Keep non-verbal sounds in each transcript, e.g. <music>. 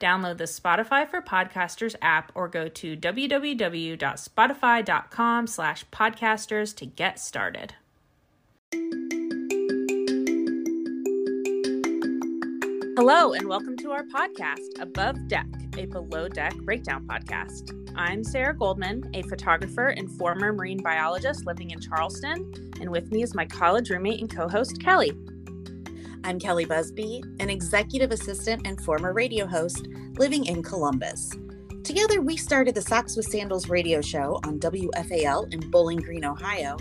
Download the Spotify for Podcasters app or go to www.spotify.com slash podcasters to get started. Hello, and welcome to our podcast, Above Deck, a below deck breakdown podcast. I'm Sarah Goldman, a photographer and former marine biologist living in Charleston, and with me is my college roommate and co host, Kelli. I'm Kelli Busby, an executive assistant and former radio host living in Columbus. Together, we started the Socks with Sandals radio show on WFAL in Bowling Green, Ohio,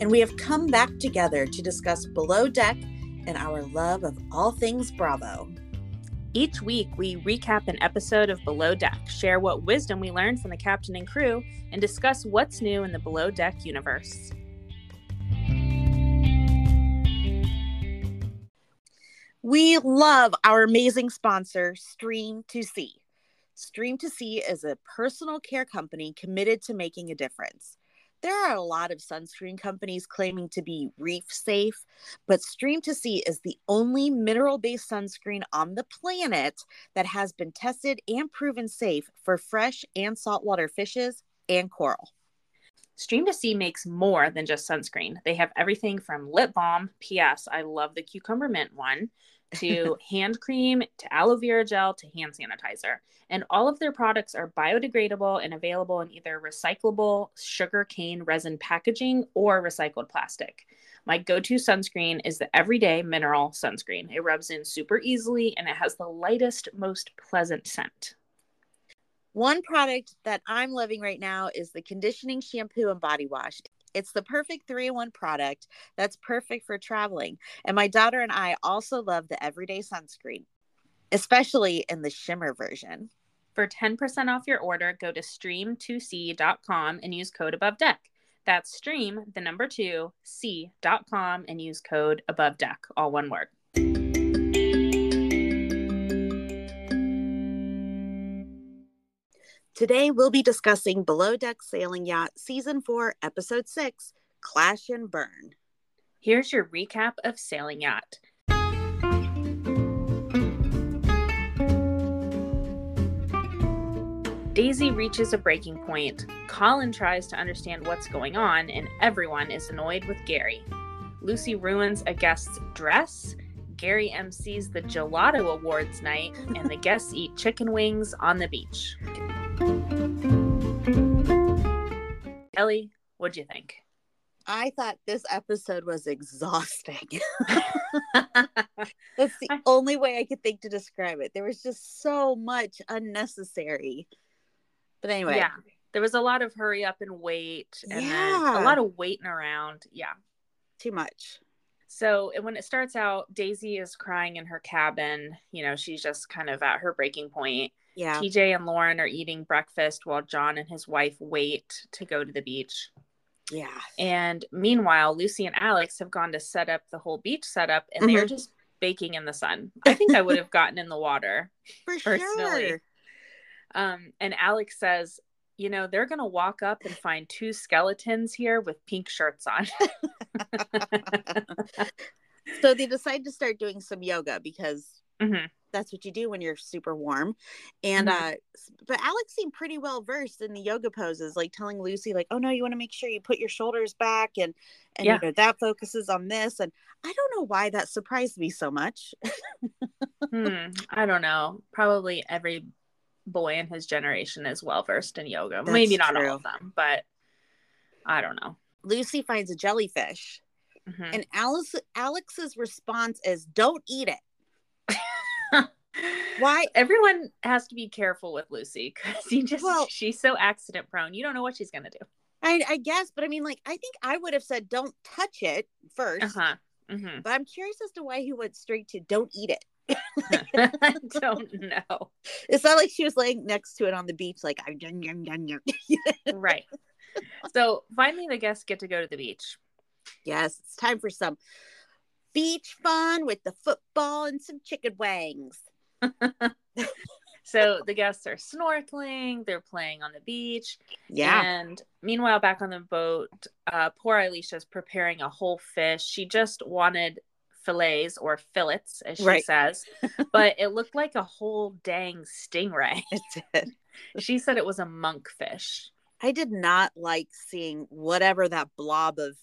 and we have come back together to discuss Below Deck and our love of all things Bravo. Each week, we recap an episode of Below Deck, share what wisdom we learned from the captain and crew, and discuss what's new in the Below Deck universe. We love our amazing sponsor, Stream2Sea. Stream to See is a personal care company committed to making a difference. There are a lot of sunscreen companies claiming to be reef safe, but Stream2Sea is the only mineral based sunscreen on the planet that has been tested and proven safe for fresh and saltwater fishes and coral. Stream2Sea makes more than just sunscreen. They have everything from lip balm, P.S. I love the cucumber mint one, to hand cream to aloe vera gel to hand sanitizer. And all of their products are biodegradable and available in either recyclable sugar cane resin packaging or recycled plastic. My go to sunscreen is the Everyday Mineral Sunscreen. It rubs in super easily and it has the lightest, most pleasant scent. One product that I'm loving right now is the conditioning shampoo and body wash. It's the perfect three in one product that's perfect for traveling. And my daughter and I also love the everyday sunscreen, especially in the shimmer version. For 10% off your order, go to stream2sea.com and use code above deck. That's stream, the number two, c.com and use code above deck, all one word. Today, we'll be discussing Below Deck Sailing Yacht Season 4, Episode 6 Clash and Burn. Here's your recap of Sailing Yacht. Daisy reaches a breaking point. Colin tries to understand what's going on, and everyone is annoyed with Gary. Lucy ruins a guest's dress. Gary MCs the Gelato Awards night, and the guests eat chicken wings on the beach. Ellie, what'd you think? I thought this episode was exhausting. <laughs> <laughs> That's the only way I could think to describe it. There was just so much unnecessary. But anyway. Yeah. There was a lot of hurry up and wait and yeah. a lot of waiting around. Yeah. Too much. So when it starts out, Daisy is crying in her cabin. You know, she's just kind of at her breaking point. Yeah. TJ and Lauren are eating breakfast while John and his wife wait to go to the beach. Yeah. And meanwhile, Lucy and Alex have gone to set up the whole beach setup and mm-hmm. they're just baking in the sun. I think I would have <laughs> gotten in the water for personally. Sure. Um, and Alex says, you know, they're going to walk up and find two skeletons here with pink shirts on. <laughs> so they decide to start doing some yoga because mm-hmm that's what you do when you're super warm and mm-hmm. uh but alex seemed pretty well versed in the yoga poses like telling lucy like oh no you want to make sure you put your shoulders back and and yeah. you know that focuses on this and i don't know why that surprised me so much <laughs> hmm, i don't know probably every boy in his generation is well versed in yoga that's maybe not true. all of them but I don't know. Lucy finds a jellyfish, Mhm. and Alice Alex's response is, "Don't eat it." Why? Everyone has to be careful with Lucy because you just Well- she's so accident prone. You don't know what she's gonna do. I, I guess, but I mean, like, I think I would have said, "Don't touch it first. Uh huh. hmm But I'm curious as to why he went straight to "Don't eat it." I <laughs> <laughs> don't know. It's not like she was laying next to it on the beach, like I'm done, done, done, done. <laughs> Right. So finally, the guests get to go to the beach. yes, it's time for some beach fun with the football and some chicken wings. <laughs> So the guests are snorkeling, they're playing on the beach. Yeah, And meanwhile, back on the boat, uh, poor Alicia's preparing a whole fish. She just wanted fillets or fillets, as she Right. says, <laughs> but it looked like a whole dang stingray. it did. <laughs> she said it was a monkfish. I did not like seeing whatever that blob of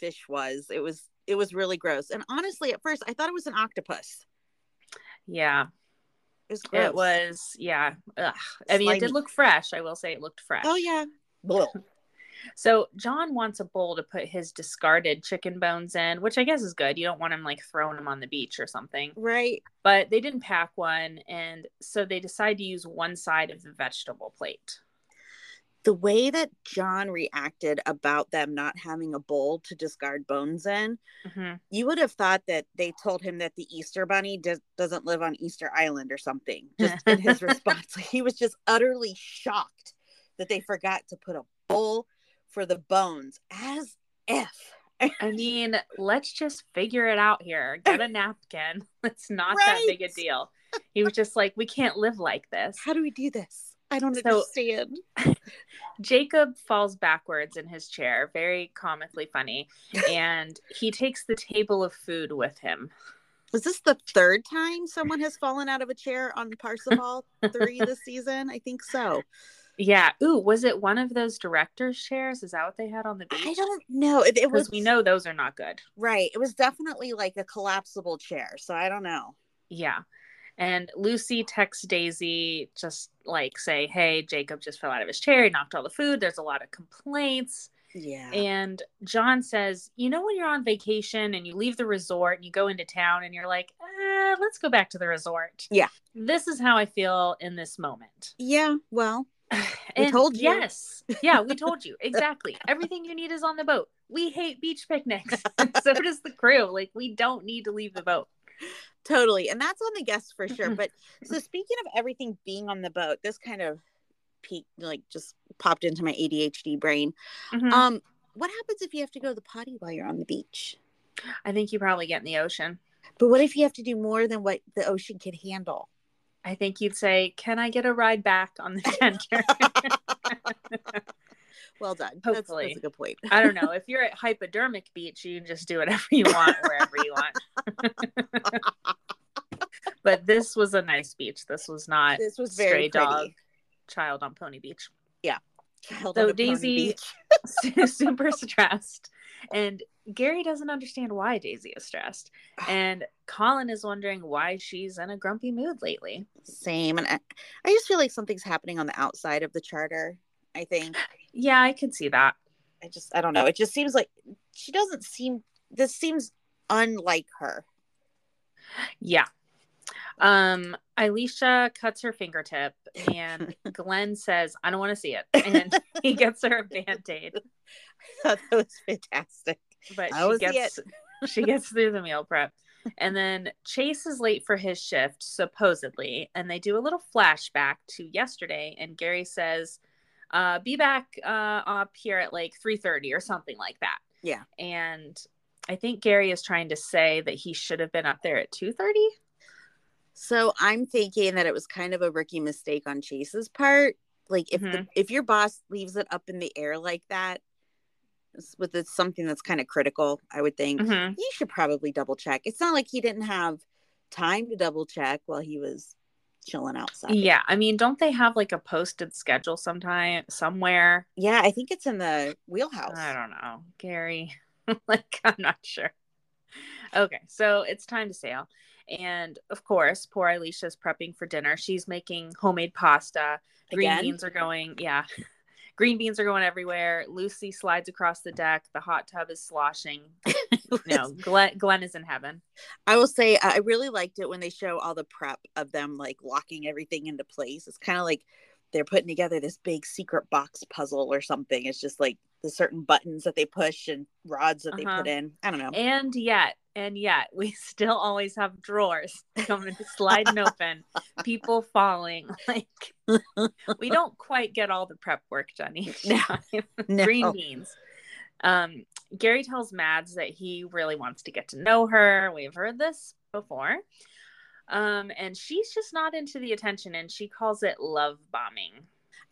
fish was. It was it was really gross. And honestly, at first, I thought it was an octopus. Yeah, was gross. it was. Yeah. Ugh. I mean, it did look fresh. I will say it looked fresh. Oh yeah. Blah. <laughs> So John wants a bowl to put his discarded chicken bones in, which I guess is good. You don't want him like throwing them on the beach or something. Right. But they didn't pack one, and so they decide to use one side of the vegetable plate. The way that John reacted about them not having a bowl to discard bones in, Mhm. you would have thought that they told him that the Easter Bunny does, doesn't live on Easter Island or something. <laughs> Just in his response, he was just utterly shocked that they forgot to put a bowl for the bones, as if. I <laughs> mean, let's just figure it out here. Get a napkin. <laughs> It's not that big a deal. He was just like, we can't live like this. How do we do this? I don't So- understand. <laughs> Jacob falls backwards in his chair, very comically funny, and he takes the table of food with him. Was this the third time someone has fallen out of a chair on Parsifal 3 this season? I think so. Yeah. Ooh, was it one of those director's chairs? Is that what they had on the beach? I don't know. It, it was we know those are not good. right. It was definitely like a collapsible chair. So I don't know. Yeah. And Lucy texts Daisy, just like say, hey, Jacob just fell out of his chair. He knocked all the food. There's a lot of complaints. Yeah. And John says, you know, when you're on vacation and you leave the resort and you go into town and you're like, eh, let's go back to the resort. Yeah. This is how I feel in this moment. yeah. Well, <sighs> And told you. Yes. Yeah, we told you. <laughs> Exactly. Everything you need is on the boat. We hate beach picnics. <laughs> <laughs> so does the crew. Like, we don't need to leave the boat. Totally. And that's on the guests for sure. Mhm. But so speaking of everything being on the boat, this kind of peaked, like just popped into my ADHD brain. Mhm. Um, what happens if you have to go to the potty while you're on the beach? I think you probably get in the ocean. But what if you have to do more than what the ocean can handle? I think you'd say, "Can I get a ride back on the <laughs> <laughs> tender?" <laughs> Well done. Hopefully. that's a good point. I don't know. <laughs> If you're at hypodermic beach, you can just do whatever you want wherever you want. <laughs> but this was a nice beach. This was not This was stray very dog child on Pony Beach. Child So on a pony Daisy- <laughs> Super stressed, and Gary doesn't understand why Daisy is stressed, <sighs> and Colin is wondering why she's in a grumpy mood lately. Same. And I, I just feel like something's happening on the outside of the charter. I think. Yeah, I could see that. I just I don't know. It just seems like she doesn't seem this seems unlike her. Yeah. Um, Alicia cuts her fingertip and <laughs> Glenn says, I don't want to see it. <laughs> And he gets her a band-aid. I thought that was fantastic. But I she gets <laughs> she gets through the meal prep. And then Chase is late for his shift, supposedly, and they do a little flashback to yesterday, and Gary says, uh, be back uh up here at like 3:30 or something like that. Yeah. And I think Gary is trying to say that he should have been up there at 2:30. So I'm thinking that it was kind of a rookie mistake on Chase's part. Like if the, Mhm. if your boss leaves it up in the air like that, with it's something that's kind of critical, I would think Mhm. you should probably double check. It's not like he didn't have time to double check while he was chilling outside. Yeah, I mean, don't they have like a posted schedule sometime somewhere? Yeah, I think it's in the wheelhouse. I don't know, Gary. <laughs> like, I'm not sure. Okay, so it's time to sail, and of course, poor Alicia's prepping for dinner. She's making homemade pasta. Green Again? beans are going. Yeah, green beans are going everywhere. Lucy slides across the deck. The hot tub is sloshing. <laughs> no, Glenn, Glenn is in heaven. I will say I really liked it when they show all the prep of them like locking everything into place. It's kind of like they're putting together this big secret box puzzle or something. It's just like the certain buttons that they push and rods that they Uh-huh. put in. I don't know. And yet, and yet, we <laughs> still always have drawers coming sliding open, people falling. <laughs> Like we don't quite get all the prep work done each No. time. No. Green beans. Um, Gary tells Mads that he really wants to get to know her. We've heard this before. Um, and she's just not into the attention and she calls it love bombing.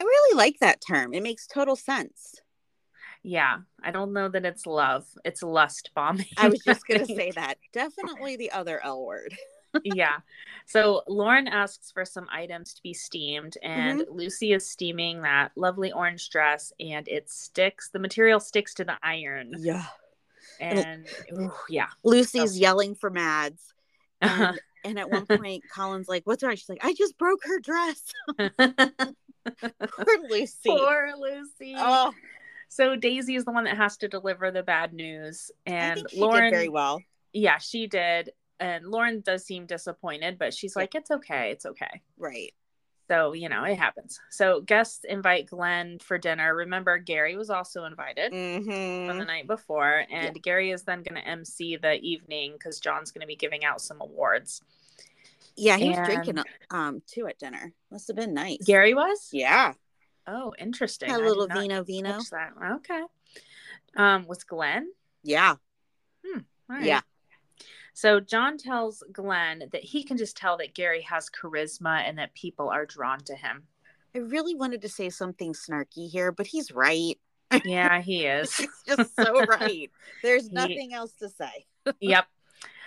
I really like that term. It makes total sense. Yeah, I don't know that it's love, it's lust bombing. I was just <laughs> going to say that. Definitely the other L word. Yeah. So Lauren asks for some items to be steamed, and Mm-hmm. Lucy is steaming that lovely orange dress, and it sticks. The material sticks to the iron, Yeah. and ooh, yeah. Lucy's yelling for Mads. And, <laughs> and at one point, Colin's like, What's wrong? She's like, I just broke her dress. Poor <laughs> <laughs> Lucy. Poor Lucy. Oh, So Daisy is the one that has to deliver the bad news, I and Lauren. did very well. Yeah, she did. And Lauren does seem disappointed, but she's like, "It's okay, it's okay." Right. So you know, it happens. So guests invite Glenn for dinner. Remember, Gary was also invited. from the Mm-hmm. night before and gary is then going to mc the evening because john's going to be giving out some awards Yeah, he was drinking um too at dinner. Must have been nice. gary was Yeah. oh interesting Had a little vino vino. that. okay um was glenn Yeah. All right. Yeah. So john tells glenn that he can just tell that gary has charisma and that people are drawn to him I really wanted to say something snarky here, but he's right. yeah <laughs> he is He's just so <laughs> right. There's He- nothing else to say. <laughs> yep.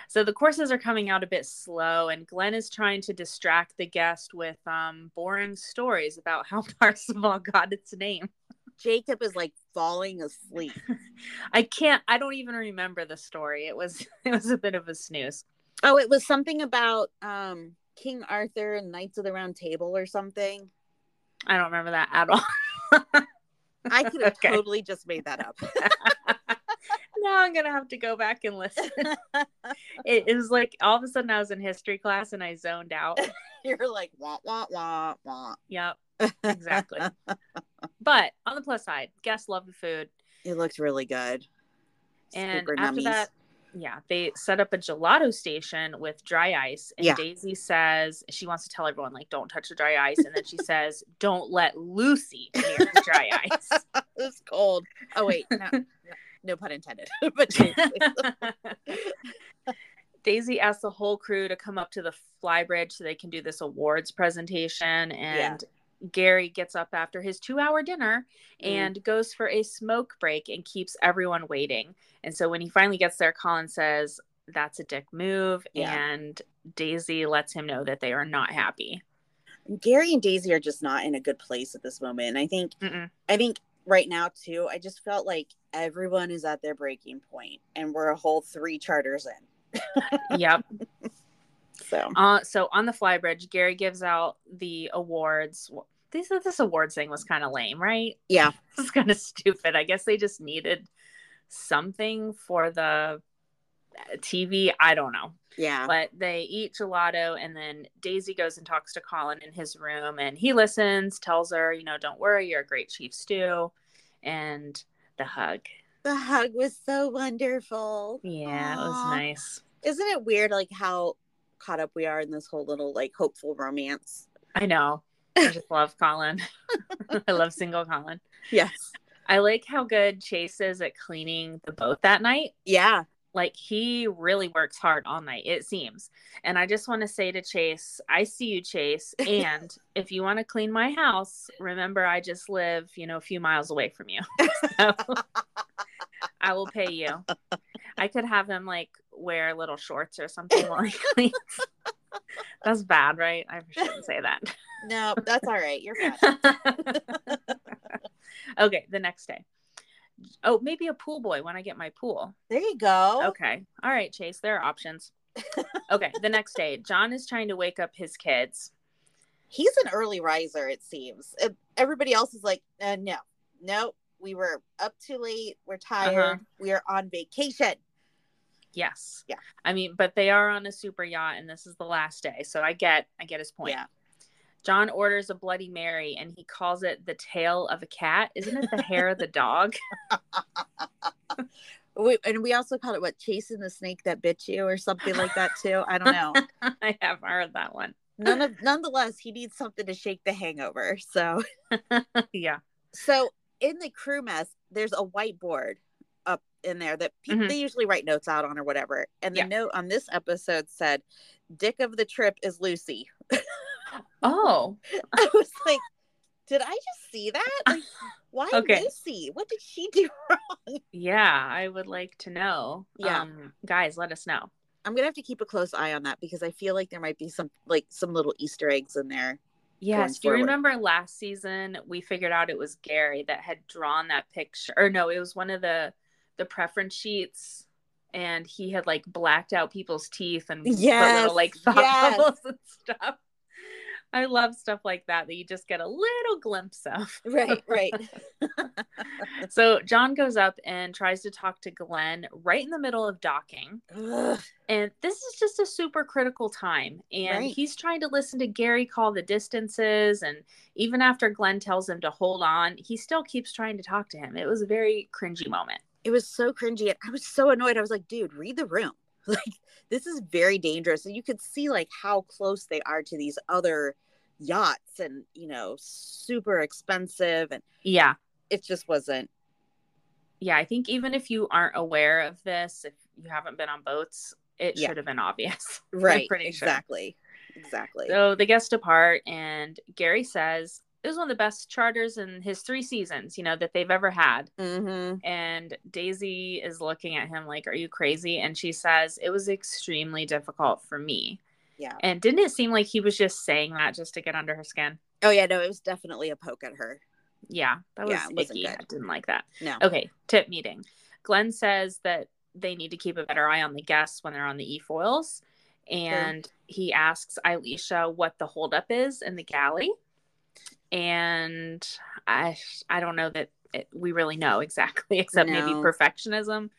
So the courses are coming out a bit slow, and Glenn is trying to distract the guest with um, boring stories about how Parsifal got its name. Jacob is like falling asleep. <laughs> I can't. I don't even remember the story. It was. <laughs> It was a bit of a snooze. Oh, it was something about um King Arthur and Knights of the Round Table or something. I don't remember that at all. I could have <laughs> Okay. totally just made that up. now I'm gonna have to go back and listen. It, it was like all of a sudden I was in history class and I zoned out. You're like wah wah wah wah. Yep, exactly. But on the plus side, guests love the food. It looked really good. And Super after nummies. that, yeah, they set up a gelato station with dry ice. And Yeah. Daisy says she wants to tell everyone, like, don't touch the dry ice. And then she <laughs> says, don't let Lucy near the dry ice. <laughs> it's cold. Oh wait, no, no, <laughs> no pun intended. but. Daisy asks the whole crew to come up to the fly bridge so they can do this awards presentation. And Gary gets up after his two hour dinner Mm. and goes for a smoke break and keeps everyone waiting. And so when he finally gets there, Colin says, That's a dick move. Yeah. And Daisy lets him know that they are not happy. Gary and Daisy are just not in a good place at this moment. And I think Mm-mm. I think right now too, I just felt like everyone is at their breaking point and we're a whole three charters in. yep. <laughs> So Uh, so on the fly bridge, Gary gives out the awards. This this awards thing was kind of lame, right? yeah. <laughs> It's kind of stupid. I guess they just needed something for the uh, TV. I don't know. Yeah. But they eat gelato, and then Daisy goes and talks to Colin in his room, and he listens, tells her, you know, don't worry, you're a great chief stew, and the hug. The hug was so wonderful. Yeah, it was nice. Isn't it weird like how caught up we are in this whole little like hopeful romance? I know. I just love Colin. <laughs> I love single Colin. Yes. I like how good Chase is at cleaning the boat that night. Yeah. Like he really works hard all night, it seems. And I just want to say to Chase, I see you, Chase. <laughs> And if you want to clean my house, remember I just live, you know, a few miles away from you. <laughs> So I will pay you. I could have him like wear little shorts or something while he <laughs> cleans. That's bad, right? I shouldn't say that. No, that's all right. You're fine. <laughs> okay, the next day. Oh, maybe a pool boy when I get my pool. There you go. Okay. All right, Chase, there are options. okay, the next day, John is trying to wake up his kids. He's an early riser, it seems. Everybody else is like, uh, no, nope. We were up too late. We're tired. Uh-huh. We are on vacation. Yes. Yeah. I mean, but they are on a super yacht and this is the last day. So I get I get his point. Yeah. John orders a Bloody Mary and he calls it the tail of a cat. Isn't it the hair of the dog? <laughs> <laughs> We, and we also call it what chasing the snake that bit you or something like that too. I don't know. <laughs> I have heard that one. None of nonetheless, he needs something to shake the hangover. So yeah. so in the crew mess, there's a whiteboard in there that people Mhm. they usually write notes out on or whatever. And the Yeah. note on this episode said, "Dick of the trip is Lucy." <laughs> Oh. <laughs> I was like, did I just see that? Like, <laughs> why Okay. Lucy? What did she do wrong? Yeah, I would like to know. Yeah. Um, guys, let us know. I'm gonna have to keep a close eye on that because I feel like there might be some like some little Easter eggs in there. Yes. Do you remember last season we figured out it was Gary that had drawn that picture? Or no, it was one of the the preference sheets and he had like blacked out people's teeth and Yes, little like <laughs> thought yes. bubbles and stuff. I love stuff like that that you just get a little glimpse of. Right, right. <laughs> <laughs> So John goes up and tries to talk to Glenn right in the middle of docking. Ugh. And this is just a super critical time. And Right. he's trying to listen to Gary call the distances. And even after Glenn tells him to hold on, he still keeps trying to talk to him. It was a very cringy moment. It was so cringy and I was so annoyed. I was like, dude, read the room. <laughs> Like this is very dangerous. And you could see like how close they are to these other yachts and you know, super expensive and Yeah. it just wasn't Yeah. I think even if you aren't aware of this, if you haven't been on boats, it Yeah. should have been obvious. <laughs> Right. pretty sure. exactly. Exactly. So they guest depart, and Gary says it was one of the best charters in his three seasons, you know, that they've ever had. mm-hmm. And Daisy is looking at him like, Are you crazy? And she says, It was extremely difficult for me. Yeah. And didn't it seem like he was just saying that just to get under her skin? Oh yeah, no, it was definitely a poke at her. Yeah, that was Yeah, icky. I didn't like that. No. Okay, tip meeting. Glenn says that they need to keep a better eye on the guests when they're on the e-foils. And he asks Elisha what the holdup is in the galley. And I I don't know that it, we really know exactly, <laughs> except maybe perfectionism,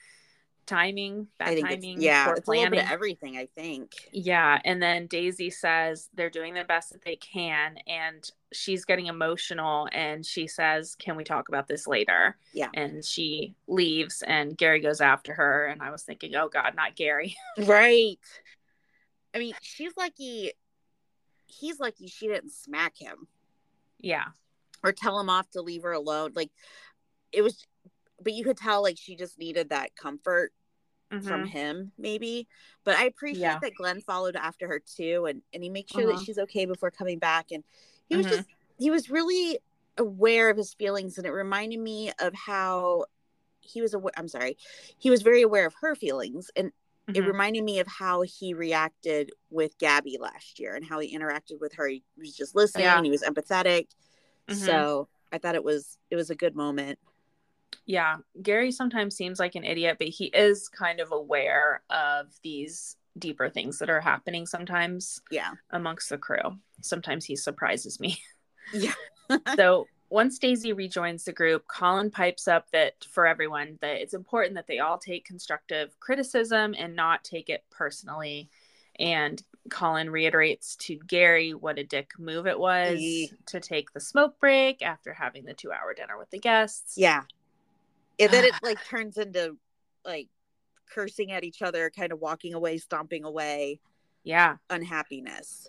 timing, bad timing, it's yeah, it's a little planning. bit of everything, I think. Yeah, and then Daisy says they're doing the best that they can, and she's getting emotional, and she says, "Can we talk about this later?" Yeah. and she leaves, and Gary goes after her, and I was thinking, "Oh God, not Gary." <laughs> Right. I mean, she's lucky he's lucky she didn't smack him yeah, or tell him off to leave her alone. Like it was but you could tell like she just needed that comfort from Mhm. him maybe but i appreciate Yeah. that glenn followed after her too and and he makes sure Uh-huh. that she's okay before coming back and he was Mhm. just he was really aware of his feelings and it reminded me of how he was aware i'm sorry he was very aware of her feelings and it Mhm. reminded me of how he reacted with gabby last year and how he interacted with her he was just listening Yeah. and he was empathetic Mhm. so i thought it was it was a good moment yeah. Gary sometimes seems like an idiot, but he is kind of aware of these deeper things that are happening sometimes yeah amongst the crew. Sometimes he surprises me. yeah <laughs> so once Daisy rejoins the group, Colin pipes up that for everyone that it's important that they all take constructive criticism and not take it personally. And Colin reiterates to Gary what a dick move it was Ye- to take the smoke break after having the two hour dinner with the guests. Yeah. And then it <sighs> like turns into like cursing at each other, kind of walking away, stomping away, Yeah. unhappiness.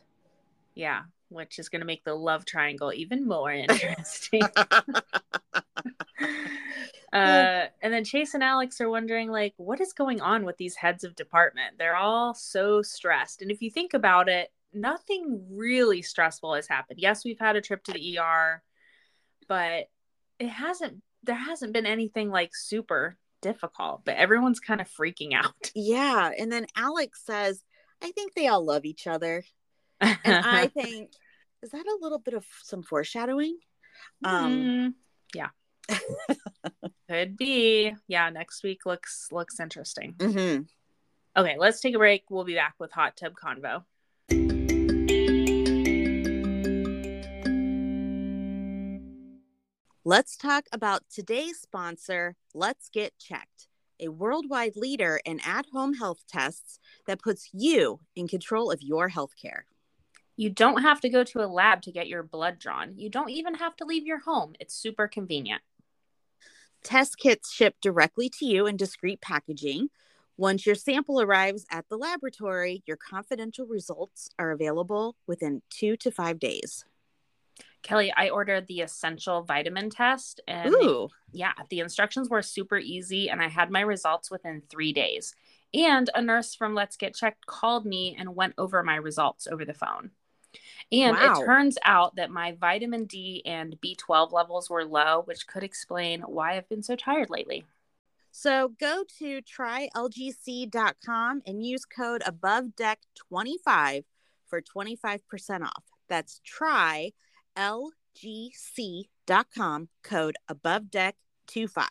Yeah. Which is going to make the love triangle even more <laughs> interesting. <laughs> Uh, and then Chase and Alex are wondering, like, what is going on with these heads of department? They're all so stressed. And if you think about it, nothing really stressful has happened. Yes, we've had a trip to the ER, but it hasn't, there hasn't been anything like super difficult, but everyone's kind of freaking out. yeah. And then Alex says, I think they all love each other. And I <laughs> think, is that a little bit of some foreshadowing? Um, Mm, yeah. <laughs> Could be. Yeah, next week looks looks interesting. Mm-hmm. Okay, let's take a break. We'll be back with Hot Tub Convo. Let's talk about today's sponsor, Let's Get Checked, a worldwide leader in at home health tests that puts you in control of your healthcare. You don't have to go to a lab to get your blood drawn. You don't even have to leave your home. It's super convenient. Test kits ship directly to you in discreet packaging. Once your sample arrives at the laboratory, your confidential results are available within two to five days. Kelli, I ordered the essential vitamin test and Ooh, yeah, the instructions were super easy and I had my results within 3 days. And a nurse from Let's Get Checked called me and went over my results over the phone. And Wow. it turns out that my vitamin D and B12 levels were low, which could explain why I've been so tired lately. so go to trylgc.com and use code above deck 25 for 25% off. That's trylgc.com code above deck 25.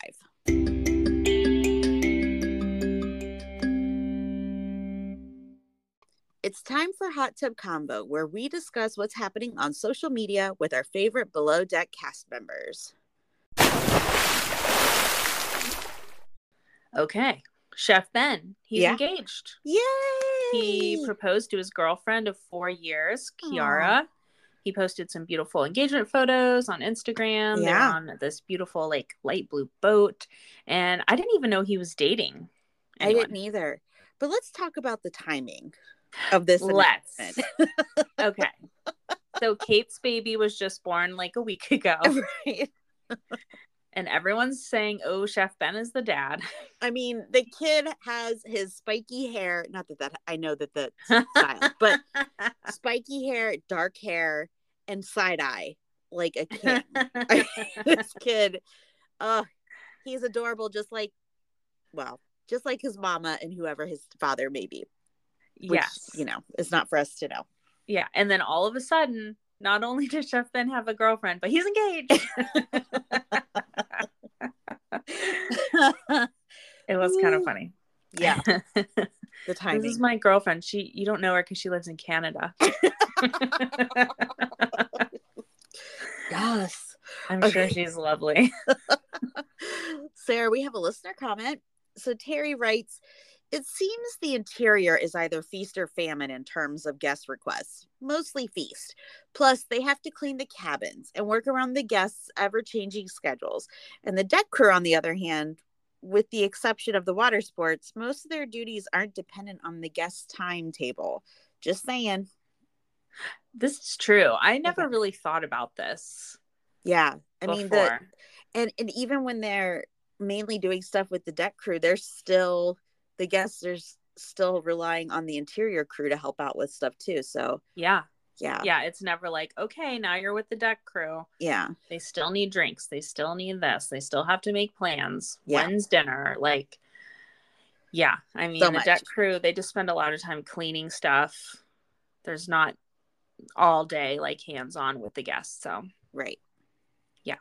It's time for Hot Tub Convo, where we discuss what's happening on social media with our favorite Below Deck cast members. Okay. Chef Ben, he's Yeah. engaged. Yay! He proposed to his girlfriend of four years, Kiara. He posted some beautiful engagement photos on Instagram. They're Yeah. on this beautiful, like, light blue boat. And I didn't even know he was dating. I didn't either. But let's talk about the timing of this. Let's. <laughs> okay. So Kate's baby was just born like a week ago, <laughs> right. and everyone's saying, "Oh, Chef Ben is the dad." I mean, the kid has his spiky hair. Not that that I know that the <laughs> style, but spiky hair, dark hair, and side eye like a kid. this kid, uh, he's adorable, just like, well, just like his mama and whoever his father may be. Which, yes, you know, it's not for us to know. yeah. And then all of a sudden, not only <laughs> does Chef Ben have a girlfriend, but he's engaged. <laughs> <laughs> it was kind of funny. yeah, the this is my girlfriend. She, you don't know her because she lives in Canada. yes. I'm sure she's lovely. Sarah, we have a listener comment. So Terry writes, it seems the interior is either feast or famine in terms of guest requests, mostly feast. Plus, they have to clean the cabins and work around the guests' ever changing schedules. And the deck crew, on the other hand, with the exception of the water sports, most of their duties aren't dependent on the guest timetable. Just saying. This is true. I never Okay. really thought about this. Yeah. I mean, the, and and even when they're mainly doing stuff with the deck crew they're still the guests are still relying on the interior crew to help out with stuff too so yeah, yeah yeah. It's never like, okay, now you're with the deck crew. yeah They still need drinks. They still need this. They still have to make plans. Yeah. When's dinner? Like, yeah. I mean, So the deck crew, they just spend a lot of time cleaning stuff. There's not all day like hands on with the guests. So, right Yeah.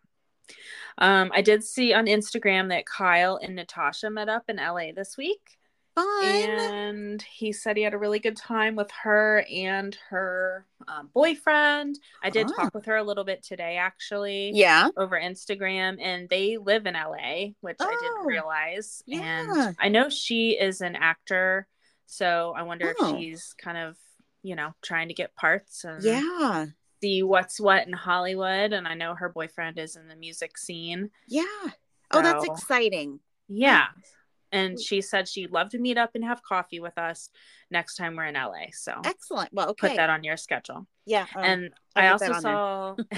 um, I did see on Instagram that Kyle and Natasha met up in LA this week. Fun and he said he had a really good time with her and her um, boyfriend. I did Ah. talk with her a little bit today, actually, yeah over Instagram, and they live in LA, which I Oh, didn't realize. yeah. And I know she is an actor, so I wonder Oh. if she's kind of, you know, trying to get parts and yeah see what's what in Hollywood. And I know her boyfriend is in the music scene. yeah oh that's exciting Yeah. And she said she'd love to meet up and have coffee with us next time we're in LA. So excellent well okay put that on your schedule. yeah um, and I'll I also saw <laughs> <laughs>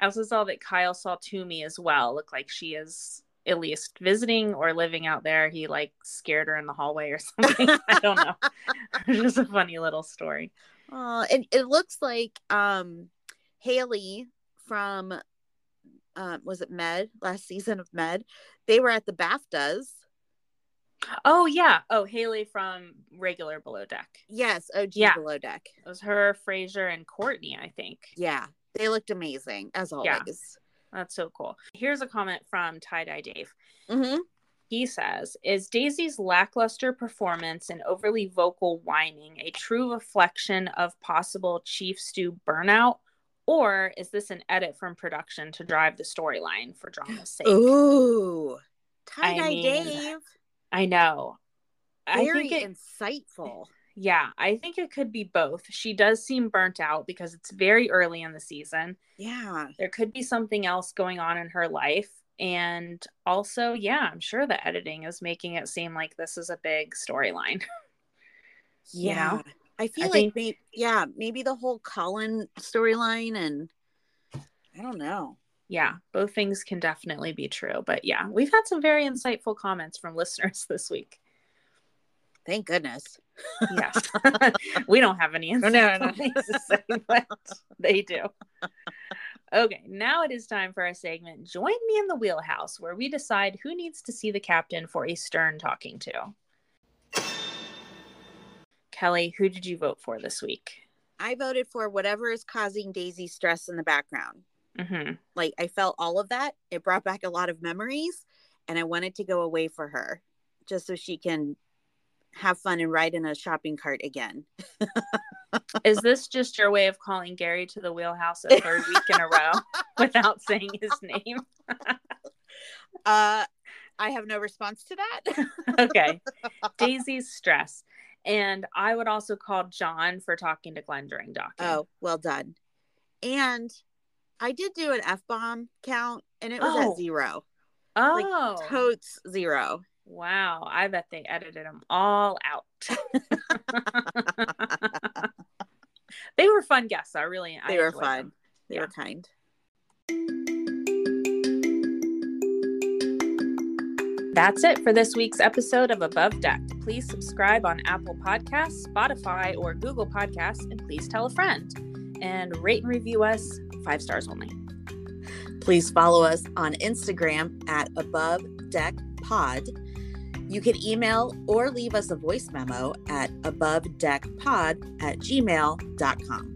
I also saw that Kyle saw Tumi as well. Look like she is at least visiting or living out there. He like scared her in the hallway or <laughs> something. I don't know. Just a funny little story. uh, and it looks like um Hayley from um was it med last season of med they were at the baftas Oh yeah. Oh Hayley from regular below deck. yes og Yeah. below deck It was her, Fraser, and Courtney, I think. Yeah, they looked amazing as always. Yeah. That's so cool. Here's a comment from Tie Dye Dave. hmm He says, Is Daisy's lackluster performance and overly vocal whining a true reflection of possible Chief Stew burnout Or is this an edit from production to drive the storyline for drama's sake? Ooh, tie dye mean, Dave, I know. I very think it, insightful. yeah, I think it could be both. She does seem burnt out because it's very early in the season. Yeah, There could be something else going on in her life. And also, yeah, I'm sure the editing is making it seem like this is a big storyline. <laughs> You yeah. know? I feel I like think- maybe, yeah, maybe the whole Colin storyline, and I don't know. Yeah, both things can definitely be true. But yeah, we've had some very insightful comments from <laughs> listeners this week. Thank goodness. Yes. <laughs> <laughs> we don't have any no, insightful no. things to say, but they do. Okay, now it is time for our segment Join Me in the Wheelhouse, where we decide who needs to see the captain for a stern talking to. Kelli, who did you vote for this week? I voted for whatever is causing Daisy stress in the background. Hmm Like I felt all of that. It brought back a lot of memories, and I wanted to go away for her, just so she can have fun and ride in a shopping cart again. <laughs> Is this just your way of calling Gary to the wheelhouse a third week in a row <laughs> without saying his name? <laughs> Uh, I have no response to that. okay. Daisy's stress. And I would also call John for talking to Glenn during docking. oh, well done. And I did do an F bomb count, and it was Oh. at zero. oh. Totes zero. wow. I bet they edited them all out. <laughs> they were fun guests. I really I They were fun. them. They Yeah. were kind. That's it for this week's episode of Above Deck. Please subscribe on Apple Podcasts, Spotify, or Google Podcasts, and please tell a friend. And rate and review us five stars only. Please follow us on Instagram at Above Deck Pod. You can email or leave us a voice memo at abovedeckpod at gmail.com.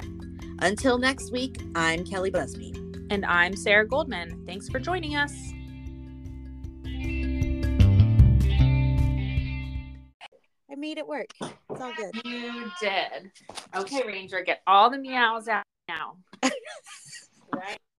Until next week, I'm Kelli Busby. And I'm Sarah Goldman. Thanks for joining us. I made it work. It's all good. You did. Okay, Ranger, get all the meows out now.